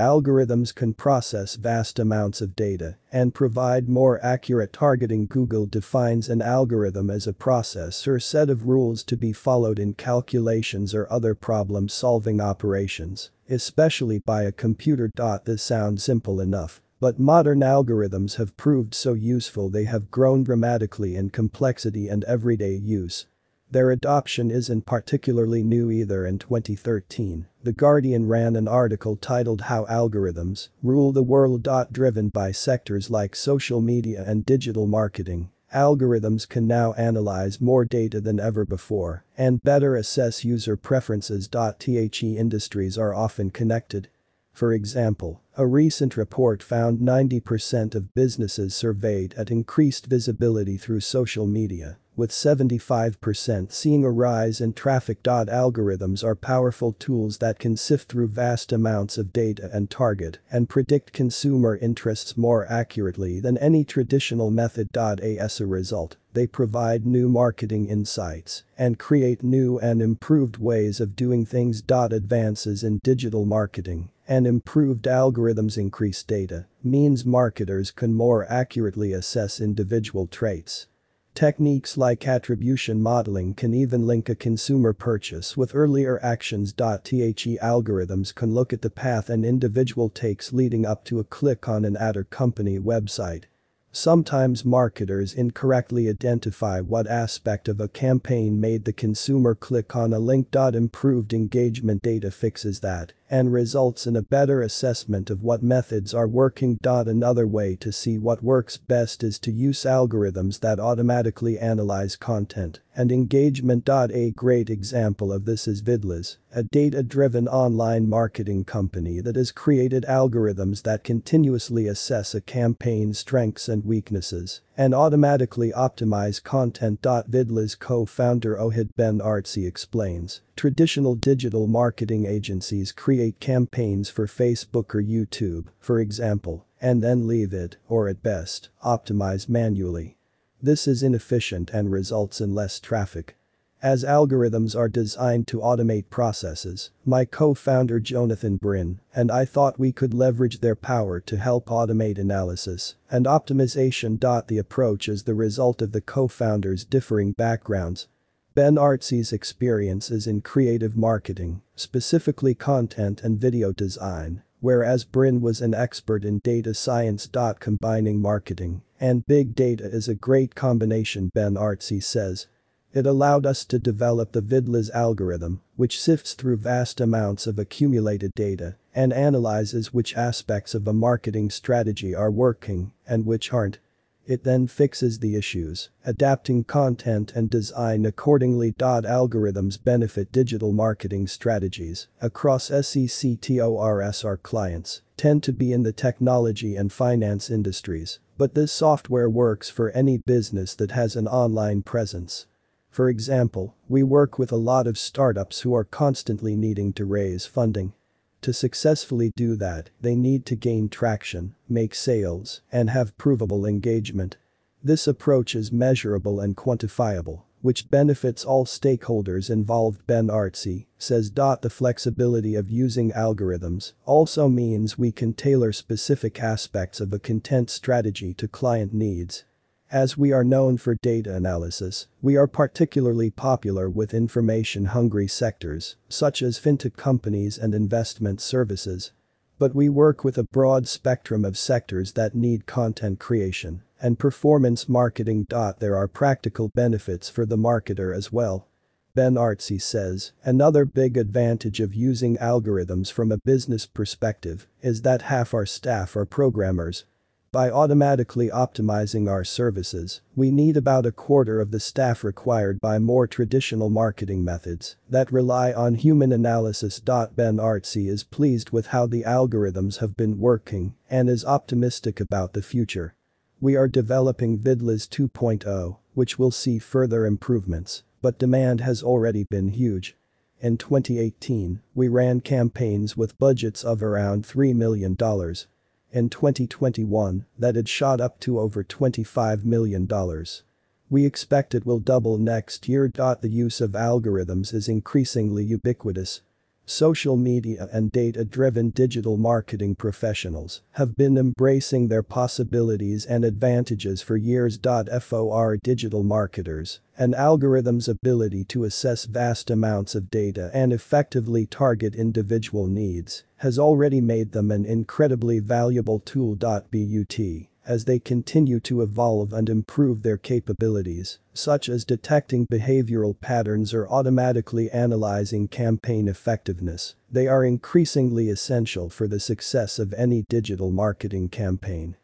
Algorithms can process vast amounts of data and provide more accurate targeting Google defines an algorithm as a process or set of rules to be followed in calculations or other problem-solving operations, especially by a computer. This sounds simple enough, but modern algorithms have proved so useful they have grown dramatically in complexity and everyday use. Their adoption isn't particularly new either in 2013, The Guardian ran an article titled How Algorithms Rule the World. Driven by sectors like social media and digital marketing, algorithms can now analyze more data than ever before and better assess user preferences. The industries are often connected. For example, a recent report found 90% of businesses surveyed had increased visibility through social media with 75% seeing a rise in traffic. Algorithms are powerful tools that can sift through vast amounts of data and target and predict consumer interests more accurately than any traditional method. As a result, they provide new marketing insights and create new and improved ways of doing things. Advances in digital marketing and improved algorithms increase data means marketers can more accurately assess individual traits Techniques like attribution modeling can even link a consumer purchase with earlier actions. The algorithms can look at the path an individual takes leading up to a click on an ad or company website Sometimes marketers incorrectly identify what aspect of a campaign made the consumer click on a link. Improved engagement data fixes that and results in a better assessment of what methods are working. Another way to see what works best is to use algorithms that automatically analyze content and engagement. A great example of this is Vidlz, a data-driven online marketing company that has created algorithms that continuously assess a campaign's strengths and weaknesses and automatically optimize content. Vidlz co-founder Ohad Ben Artzi explains, traditional digital marketing agencies create campaigns for Facebook or YouTube, for example, and then leave it, or at best, optimize manually. This is inefficient and results in less traffic. As algorithms are designed to automate processes, my co-founder Jonathan Brin and I thought we could leverage their power to help automate analysis and optimization. The approach is the result of the co-founders' differing backgrounds. Ben Artzi's experience is in creative marketing, specifically content and video design, whereas Brin was an expert in data science. Combining marketing and big data is a great combination Ben Artzi says. It allowed us to develop the Vidlz algorithm, which sifts through vast amounts of accumulated data and analyzes which aspects of a marketing strategy are working and which aren't. It then fixes the issues, adapting content and design accordingly. Algorithms benefit digital marketing strategies across SECTORS our clients tend to be in the technology and finance industries, but this software works for any business that has an online presence for example, we work with a lot of startups who are constantly needing to raise funding. To successfully do that, they need to gain traction, make sales, and have provable engagement. This approach is measurable and quantifiable, which benefits all stakeholders involved Ben Artzi says. The flexibility of using algorithms also means we can tailor specific aspects of a content strategy to client needs as we are known for data analysis, we are particularly popular with information-hungry sectors, such as fintech companies and investment services. But we work with a broad spectrum of sectors that need content creation and performance marketing. There are practical benefits for the marketer as well. Ben Artzi says, another big advantage of using algorithms from a business perspective is that half our staff are programmers by automatically optimizing our services, we need about a quarter of the staff required by more traditional marketing methods that rely on human analysis. Ben Artzi is pleased with how the algorithms have been working and is optimistic about the future. We are developing Vidlz 2.0, which will see further improvements, but demand has already been huge. In 2018, we ran campaigns with budgets of around $3 million in 2021, that had shot up to over $25 million. We expect it will double next year. The use of algorithms is increasingly ubiquitous. Social media and data-driven digital marketing professionals have been embracing their possibilities and advantages for years. For digital marketers, an algorithm's ability to assess vast amounts of data and effectively target individual needs has already made them an incredibly valuable tool. But as they continue to evolve and improve their capabilities, such as detecting behavioral patterns or automatically analyzing campaign effectiveness, they are increasingly essential for the success of any digital marketing campaign.